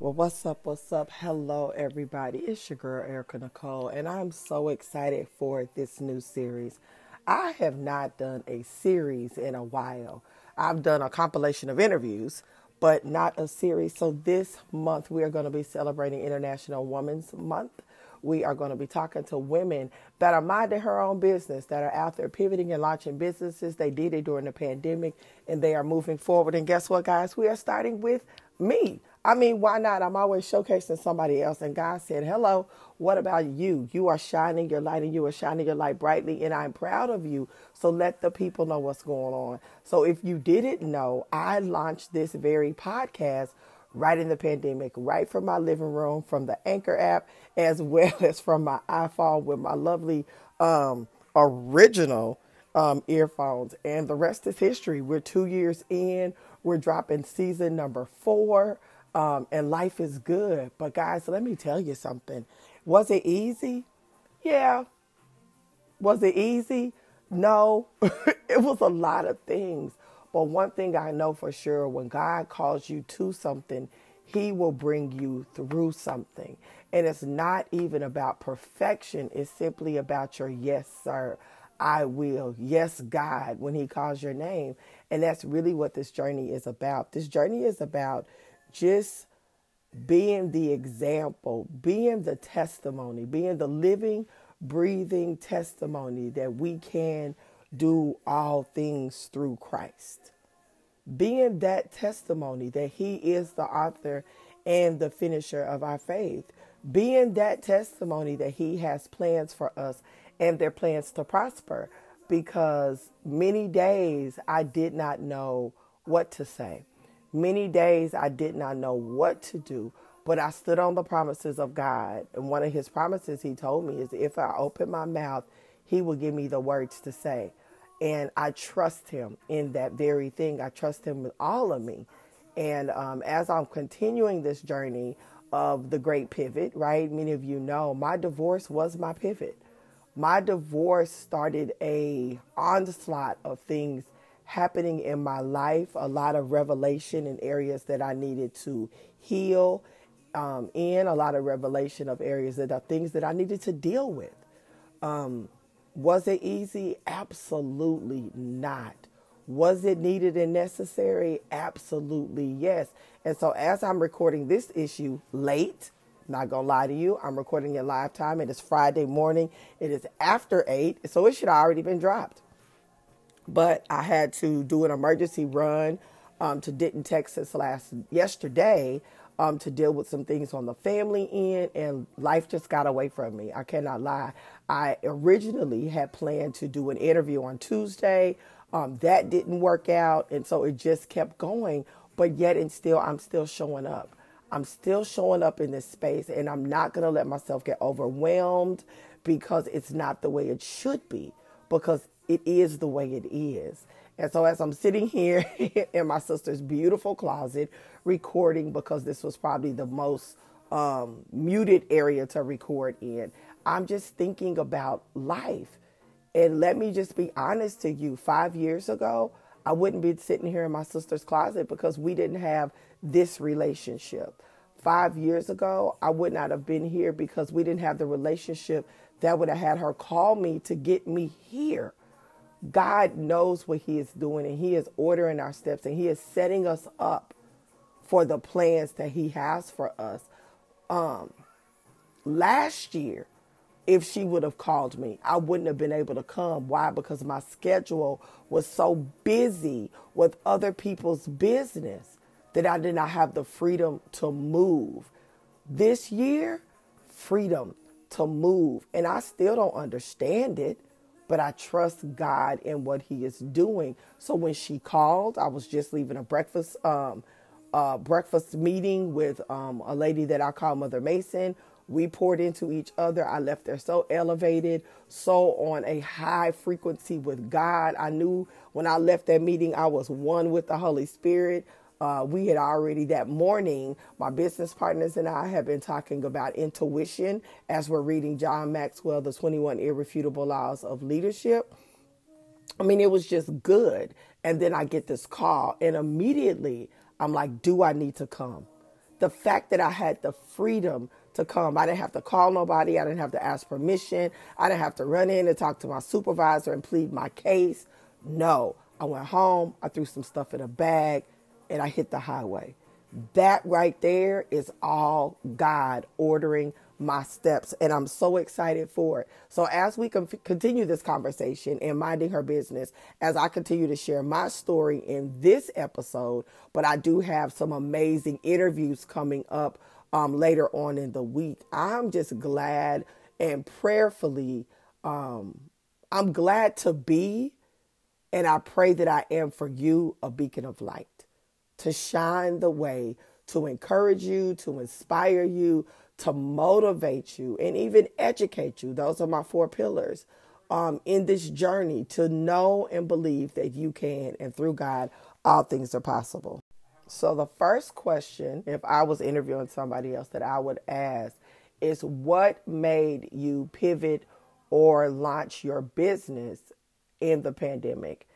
Well, what's up? What's up? Hello, everybody. It's your girl, Erika Nicole, and I'm so excited for this new series. I have not done a series in a while. I've done a compilation of interviews, but not a series. So this month, we are going to be celebrating International Women's Month. We are going to be talking to women that are minding her own business, that are out there pivoting and launching businesses. They did it during the pandemic and they are moving forward. And guess what, guys? We are starting with me. I mean, why not? I'm always showcasing somebody else. And God said, Hello, what about you? You are shining your light and you are shining your light brightly, and I'm proud of you. So let the people know what's going on. So if you didn't know, I launched this very podcast right in the pandemic, right from my living room, from the Anchor app, as well as from my iPhone with my lovely um, original um, earphones. And the rest is history. We're two years in. We're dropping season number four. Um, and life is good. But guys, let me tell you something. Was it easy? Yeah. Was it easy? No. it was a lot of things. But one thing I know for sure when God calls you to something, He will bring you through something. And it's not even about perfection, it's simply about your yes, sir. I will. Yes, God, when He calls your name. And that's really what this journey is about. This journey is about just being the example, being the testimony, being the living, breathing testimony that we can do all things through Christ. Being that testimony that He is the author and the finisher of our faith. Being that testimony that He has plans for us and their plans to prosper. Because many days I did not know what to say. Many days I did not know what to do, but I stood on the promises of God. And one of his promises he told me is if I open my mouth, he will give me the words to say. And I trust him in that very thing. I trust him with all of me. And um, as I'm continuing this journey of the great pivot, right? Many of you know my divorce was my pivot. My divorce started a onslaught of things happening in my life, a lot of revelation in areas that I needed to heal um, in, a lot of revelation of areas that are things that I needed to deal with. Um, was it easy? Absolutely not. Was it needed and necessary? Absolutely yes. And so, as I'm recording this issue late, not gonna lie to you, I'm recording it live time. It is Friday morning. It is after eight, so it should have already been dropped but I had to do an emergency run um, to Denton, Texas last yesterday um, to deal with some things on the family end, and life just got away from me. I cannot lie. I originally had planned to do an interview on Tuesday. Um, that didn't work out, and so it just kept going. But yet, and still, I'm still showing up. I'm still showing up in this space, and I'm not to let myself get overwhelmed because it's not the way it should be. Because it is the way it is. And so, as I'm sitting here in my sister's beautiful closet recording, because this was probably the most um, muted area to record in, I'm just thinking about life. And let me just be honest to you five years ago, I wouldn't be sitting here in my sister's closet because we didn't have this relationship. Five years ago, I would not have been here because we didn't have the relationship that would have had her call me to get me here. God knows what He is doing, and He is ordering our steps, and He is setting us up for the plans that He has for us. Um, last year, if she would have called me, I wouldn't have been able to come. Why? Because my schedule was so busy with other people's business that I did not have the freedom to move. This year, freedom to move. And I still don't understand it but I trust God in what He is doing. So when she called, I was just leaving a breakfast um, breakfast meeting with um, a lady that I call Mother Mason. We poured into each other. I left there so elevated, so on a high frequency with God. I knew when I left that meeting, I was one with the Holy Spirit uh, we had already that morning, my business partners and I have been talking about intuition as we're reading John Maxwell, The 21 Irrefutable Laws of Leadership. I mean, it was just good. And then I get this call, and immediately I'm like, Do I need to come? the fact that I had the freedom to come. I didn't have to call nobody. I didn't have to ask permission. I didn't have to run in and talk to my supervisor and plead my case. No, I went home. I threw some stuff in a bag and I hit the highway. That right there is all God ordering my steps, and I'm so excited for it. So, as we continue this conversation and minding her business, as I continue to share my story in this episode, but I do have some amazing interviews coming up um, later on in the week. I'm just glad and prayerfully, um, I'm glad to be, and I pray that I am for you a beacon of light to shine the way, to encourage you, to inspire you, to motivate you, and even educate you. Those are my four pillars um, in this journey to know and believe that you can, and through God, all things are possible. So, the first question, if I was interviewing somebody else, that I would ask is what made you pivot or launch your business in the pandemic?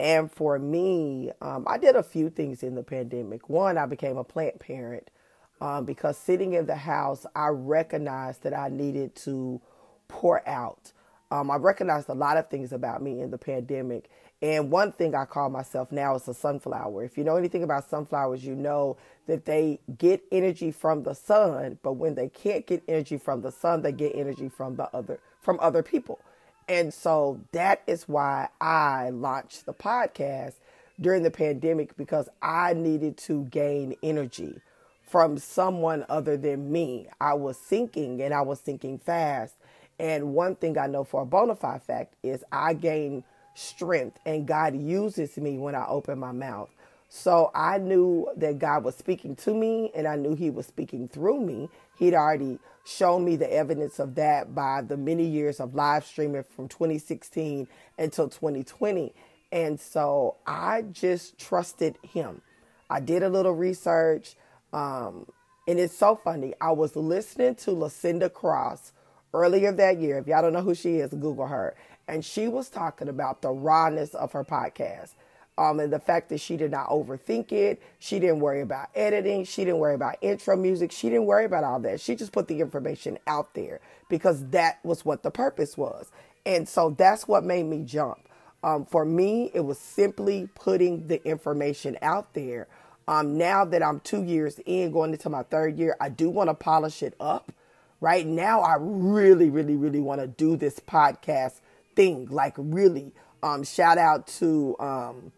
And for me, um, I did a few things in the pandemic. One, I became a plant parent um, because sitting in the house, I recognized that I needed to pour out. Um, I recognized a lot of things about me in the pandemic. And one thing I call myself now is a sunflower. If you know anything about sunflowers, you know that they get energy from the sun, but when they can't get energy from the sun, they get energy from the other from other people. And so that is why I launched the podcast during the pandemic because I needed to gain energy from someone other than me. I was sinking and I was sinking fast. And one thing I know for a bona fide fact is I gain strength and God uses me when I open my mouth. So I knew that God was speaking to me and I knew He was speaking through me. He'd already shown me the evidence of that by the many years of live streaming from 2016 until 2020. And so I just trusted Him. I did a little research. Um, and it's so funny. I was listening to Lucinda Cross earlier that year. If y'all don't know who she is, Google her. And she was talking about the rawness of her podcast um, and the fact that she did not overthink it. She didn't worry about editing. She didn't worry about intro music. She didn't worry about all that. She just put the information out there because that was what the purpose was. And so that's what made me jump. Um, for me, it was simply putting the information out there. Um, now that I'm two years in, going into my third year, I do want to polish it up. Right now, I really, really, really want to do this podcast thing. Like, really, um, shout out to um,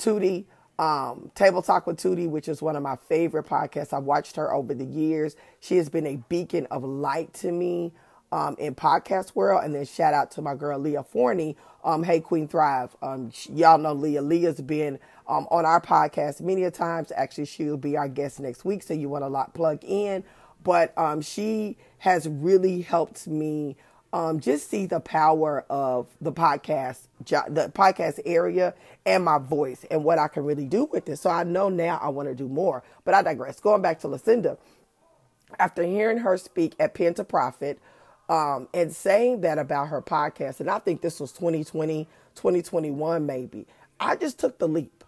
Tootie, um, Table Talk with Tootie, which is one of my favorite podcasts. I've watched her over the years. She has been a beacon of light to me um, in podcast world. And then shout out to my girl Leah Forney. Um, hey Queen Thrive. Um, y'all know Leah. Leah's been um, on our podcast many a times. Actually, she'll be our guest next week, so you want to lot plug in. But um, she has really helped me um, just see the power of the podcast, the podcast area, and my voice, and what I can really do with it. So I know now I want to do more. But I digress. Going back to Lucinda, after hearing her speak at Pen to Profit, um, and saying that about her podcast, and I think this was 2020, 2021, maybe. I just took the leap.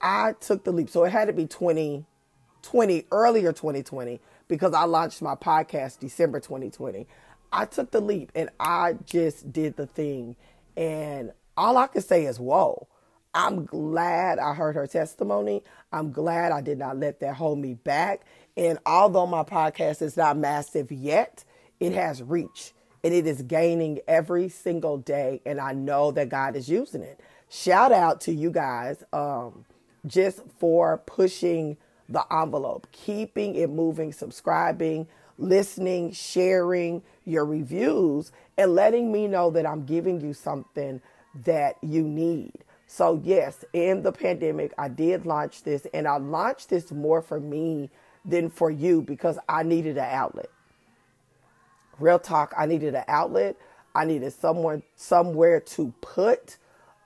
I took the leap. So it had to be 2020, earlier 2020, because I launched my podcast December 2020. I took the leap and I just did the thing. And all I can say is, whoa. I'm glad I heard her testimony. I'm glad I did not let that hold me back. And although my podcast is not massive yet, it has reach and it is gaining every single day. And I know that God is using it. Shout out to you guys um, just for pushing the envelope, keeping it moving, subscribing, listening, sharing your reviews, and letting me know that I'm giving you something that you need. So, yes, in the pandemic, I did launch this, and I launched this more for me than for you because I needed an outlet. Real talk, I needed an outlet. I needed someone somewhere to put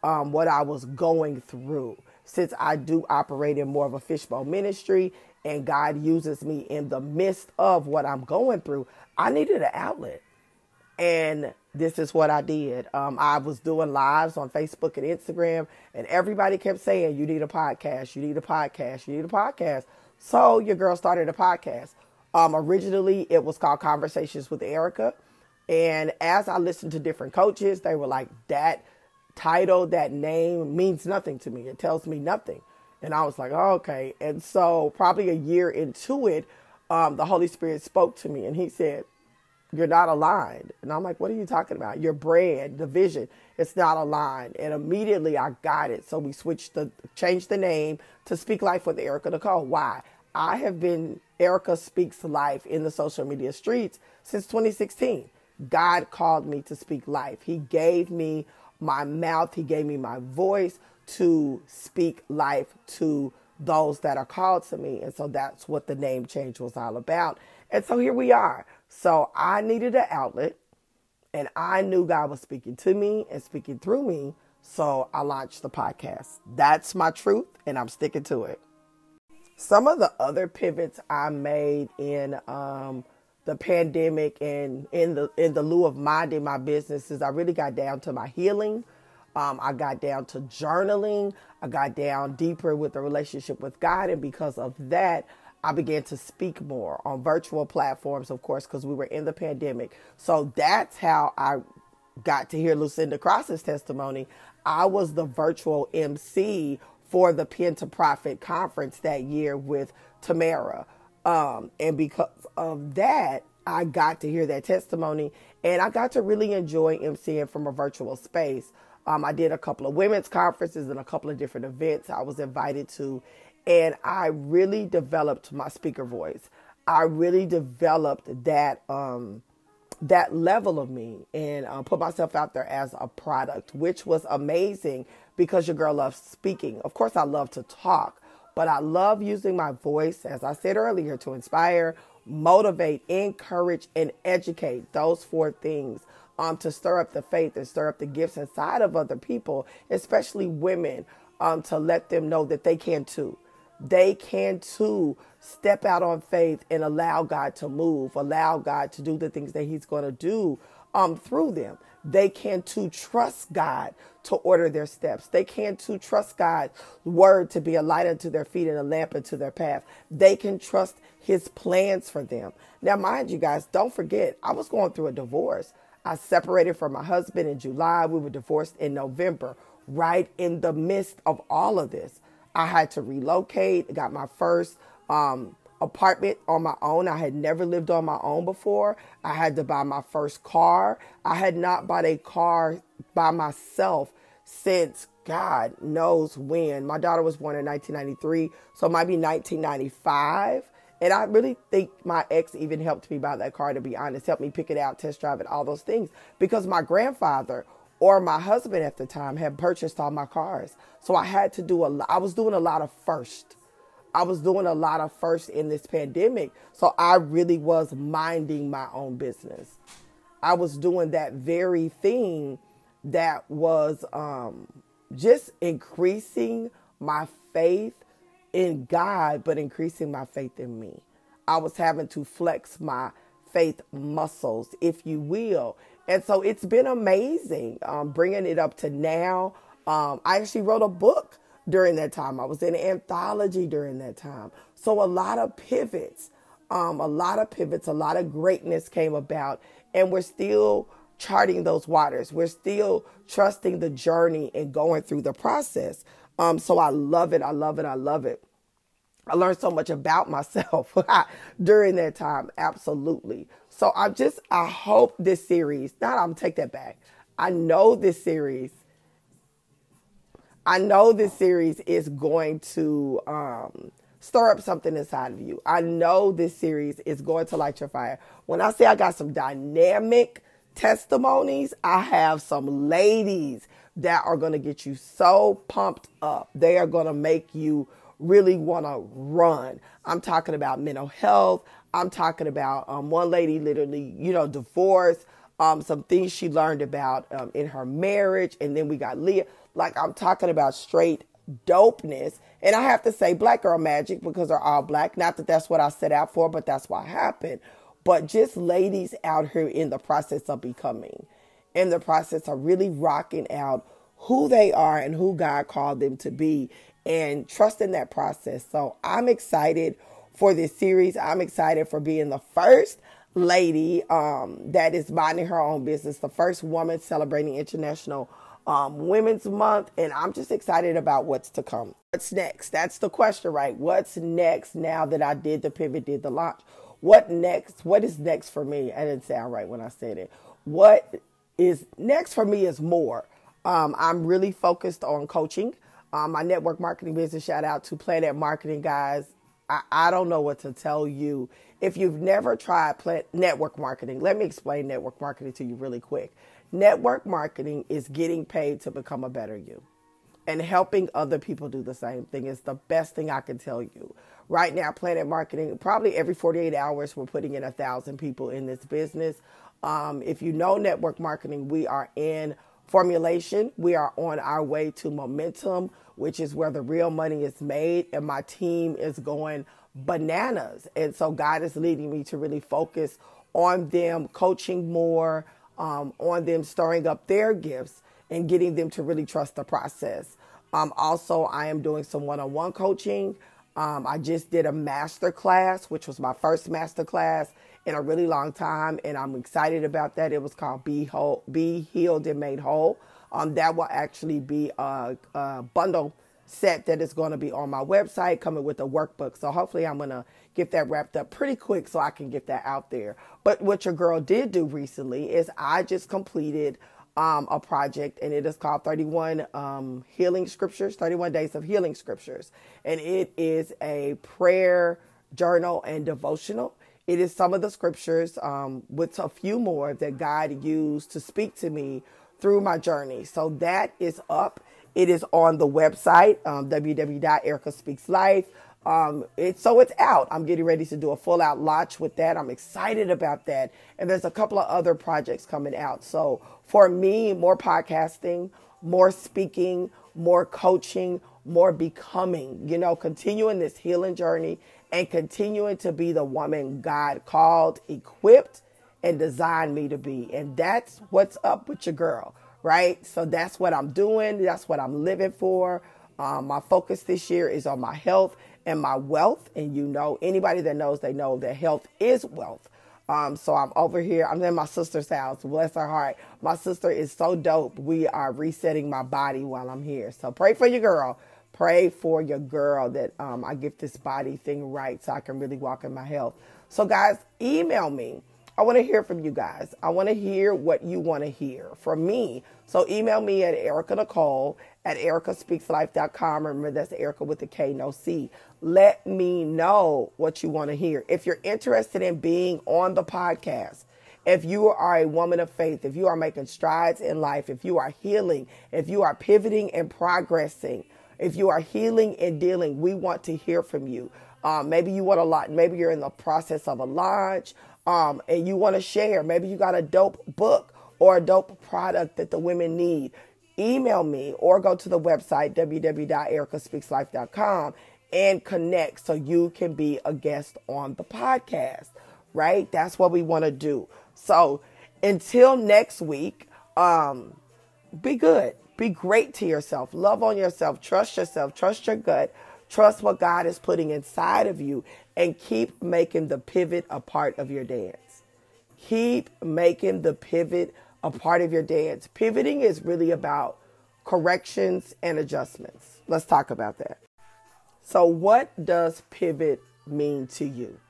um, what I was going through. Since I do operate in more of a fishbowl ministry and God uses me in the midst of what I'm going through, I needed an outlet. And this is what I did. Um, I was doing lives on Facebook and Instagram, and everybody kept saying, You need a podcast, you need a podcast, you need a podcast. So your girl started a podcast. Um, originally, it was called Conversations with Erika. And as I listened to different coaches, they were like, that title, that name means nothing to me. It tells me nothing. And I was like, oh, okay. And so, probably a year into it, um, the Holy Spirit spoke to me and he said, You're not aligned. And I'm like, What are you talking about? Your brand, the vision, it's not aligned. And immediately I got it. So we switched the, changed the name to Speak Life with Erika Nicole. Why? I have been Erika Speaks Life in the social media streets since 2016. God called me to speak life. He gave me my mouth, He gave me my voice to speak life to those that are called to me. And so that's what the name change was all about. And so here we are. So I needed an outlet and I knew God was speaking to me and speaking through me. So I launched the podcast. That's my truth and I'm sticking to it. Some of the other pivots I made in um, the pandemic and in the in the lieu of minding my businesses, I really got down to my healing. Um, I got down to journaling. I got down deeper with the relationship with God, and because of that, I began to speak more on virtual platforms, of course, because we were in the pandemic. So that's how I got to hear Lucinda Cross's testimony. I was the virtual MC for the Pen to Profit conference that year with Tamara. Um, and because of that, I got to hear that testimony and I got to really enjoy MCing from a virtual space. Um, I did a couple of women's conferences and a couple of different events I was invited to, and I really developed my speaker voice. I really developed that um, that level of me and uh, put myself out there as a product, which was amazing because your girl loves speaking. Of course, I love to talk, but I love using my voice, as I said earlier, to inspire, motivate, encourage, and educate. Those four things um, to stir up the faith and stir up the gifts inside of other people, especially women, um, to let them know that they can too. They can too step out on faith and allow God to move, allow God to do the things that He's going to do um, through them. They can too trust God to order their steps. They can too trust God's word to be a light unto their feet and a lamp unto their path. They can trust his plans for them. Now, mind you guys, don't forget, I was going through a divorce. I separated from my husband in July. We were divorced in November, right in the midst of all of this. I had to relocate, got my first um, apartment on my own. I had never lived on my own before. I had to buy my first car. I had not bought a car by myself since God knows when. My daughter was born in 1993, so it might be 1995. And I really think my ex even helped me buy that car, to be honest, helped me pick it out, test drive it, all those things. Because my grandfather or my husband at the time had purchased all my cars. So I had to do a lot. I was doing a lot of first. I was doing a lot of first in this pandemic. So I really was minding my own business. I was doing that very thing that was um, just increasing my faith in God, but increasing my faith in me. I was having to flex my faith muscles, if you will. And so it's been amazing um, bringing it up to now. Um, I actually wrote a book during that time. I was in an anthology during that time. So a lot of pivots, um, a lot of pivots, a lot of greatness came about. And we're still charting those waters. We're still trusting the journey and going through the process. Um, so I love it. I love it. I love it. I learned so much about myself during that time. Absolutely. So I just, I hope this series, not I'm take that back. I know this series, I know this series is going to um, stir up something inside of you. I know this series is going to light your fire. When I say I got some dynamic testimonies, I have some ladies that are going to get you so pumped up. They are going to make you really want to run. I'm talking about mental health. I'm talking about um, one lady literally, you know, divorce, um, some things she learned about um, in her marriage. And then we got Leah. Like, I'm talking about straight dopeness. And I have to say, Black Girl Magic because they're all black. Not that that's what I set out for, but that's what happened. But just ladies out here in the process of becoming in the process of really rocking out who they are and who God called them to be and trusting that process. So I'm excited for this series. I'm excited for being the first lady um, that is minding her own business, the first woman celebrating International um, Women's Month, and I'm just excited about what's to come. What's next? That's the question, right? What's next now that I did the pivot, did the launch? What next? What is next for me? I didn't sound right when I said it. What is next for me is more. Um, I'm really focused on coaching. Um, my network marketing business, shout out to Planet Marketing guys. I, I don't know what to tell you. If you've never tried network marketing, let me explain network marketing to you really quick. Network marketing is getting paid to become a better you and helping other people do the same thing is the best thing I can tell you. Right now, Planet Marketing, probably every 48 hours, we're putting in a thousand people in this business. Um, if you know network marketing, we are in formulation. We are on our way to momentum, which is where the real money is made. And my team is going bananas. And so God is leading me to really focus on them coaching more, um, on them stirring up their gifts and getting them to really trust the process. Um, also, I am doing some one on one coaching. Um, I just did a master class, which was my first master class in a really long time, and I'm excited about that. It was called Be Whole, Be Healed and Made Whole. Um, that will actually be a, a bundle set that is going to be on my website, coming with a workbook. So hopefully, I'm going to get that wrapped up pretty quick so I can get that out there. But what your girl did do recently is I just completed um, a project, and it is called 31 um, Healing Scriptures, 31 Days of Healing Scriptures. And it is a prayer journal and devotional. It is some of the scriptures um, with a few more that God used to speak to me through my journey. So that is up. It is on the website, um, www.erikaspeakslife. Um, it's so it's out. I'm getting ready to do a full out launch with that. I'm excited about that. And there's a couple of other projects coming out. So for me, more podcasting, more speaking, more coaching, more becoming, you know, continuing this healing journey and continuing to be the woman God called, equipped, and designed me to be. And that's what's up with your girl, right? So that's what I'm doing. That's what I'm living for. Um, my focus this year is on my health and my wealth. And you know, anybody that knows, they know that health is wealth. Um, so I'm over here. I'm in my sister's house. Bless her heart. My sister is so dope. We are resetting my body while I'm here. So pray for your girl. Pray for your girl that um, I get this body thing right so I can really walk in my health. So, guys, email me I want to hear from you guys. I want to hear what you want to hear from me. So email me at Erika Nicole at erikaspeakslife.com. Remember, that's Erika with a K, no C. Let me know what you want to hear. If you're interested in being on the podcast, if you are a woman of faith, if you are making strides in life, if you are healing, if you are pivoting and progressing, if you are healing and dealing, we want to hear from you. Um, maybe you want a lot. Maybe you're in the process of a launch um, and you want to share. Maybe you got a dope book or a dope product that the women need. Email me or go to the website www.erikaspeakslife.com and connect so you can be a guest on the podcast, right? That's what we want to do. So until next week, um, be good. Be great to yourself. Love on yourself. Trust yourself. Trust your gut. Trust what God is putting inside of you and keep making the pivot a part of your dance. Keep making the pivot a part of your dance. Pivoting is really about corrections and adjustments. Let's talk about that. So, what does pivot mean to you?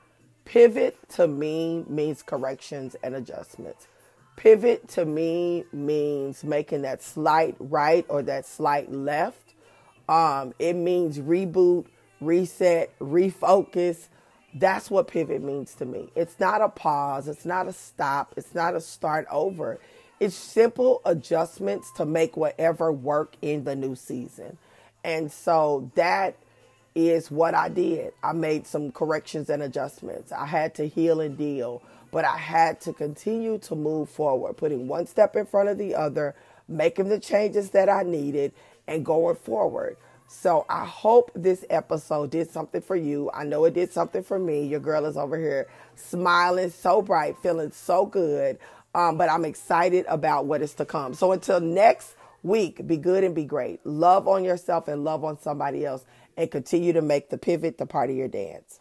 Pivot to me means corrections and adjustments. Pivot to me means making that slight right or that slight left um, it means reboot, reset, refocus. That's what pivot means to me. It's not a pause, it's not a stop, it's not a start over. It's simple adjustments to make whatever work in the new season. And so that is what I did. I made some corrections and adjustments. I had to heal and deal, but I had to continue to move forward, putting one step in front of the other, making the changes that I needed, and going forward. So I hope this episode did something for you. I know it did something for me. Your girl is over here smiling so bright, feeling so good. Um, but I'm excited about what is to come. So until next week, be good and be great. Love on yourself and love on somebody else and continue to make the pivot the part of your dance.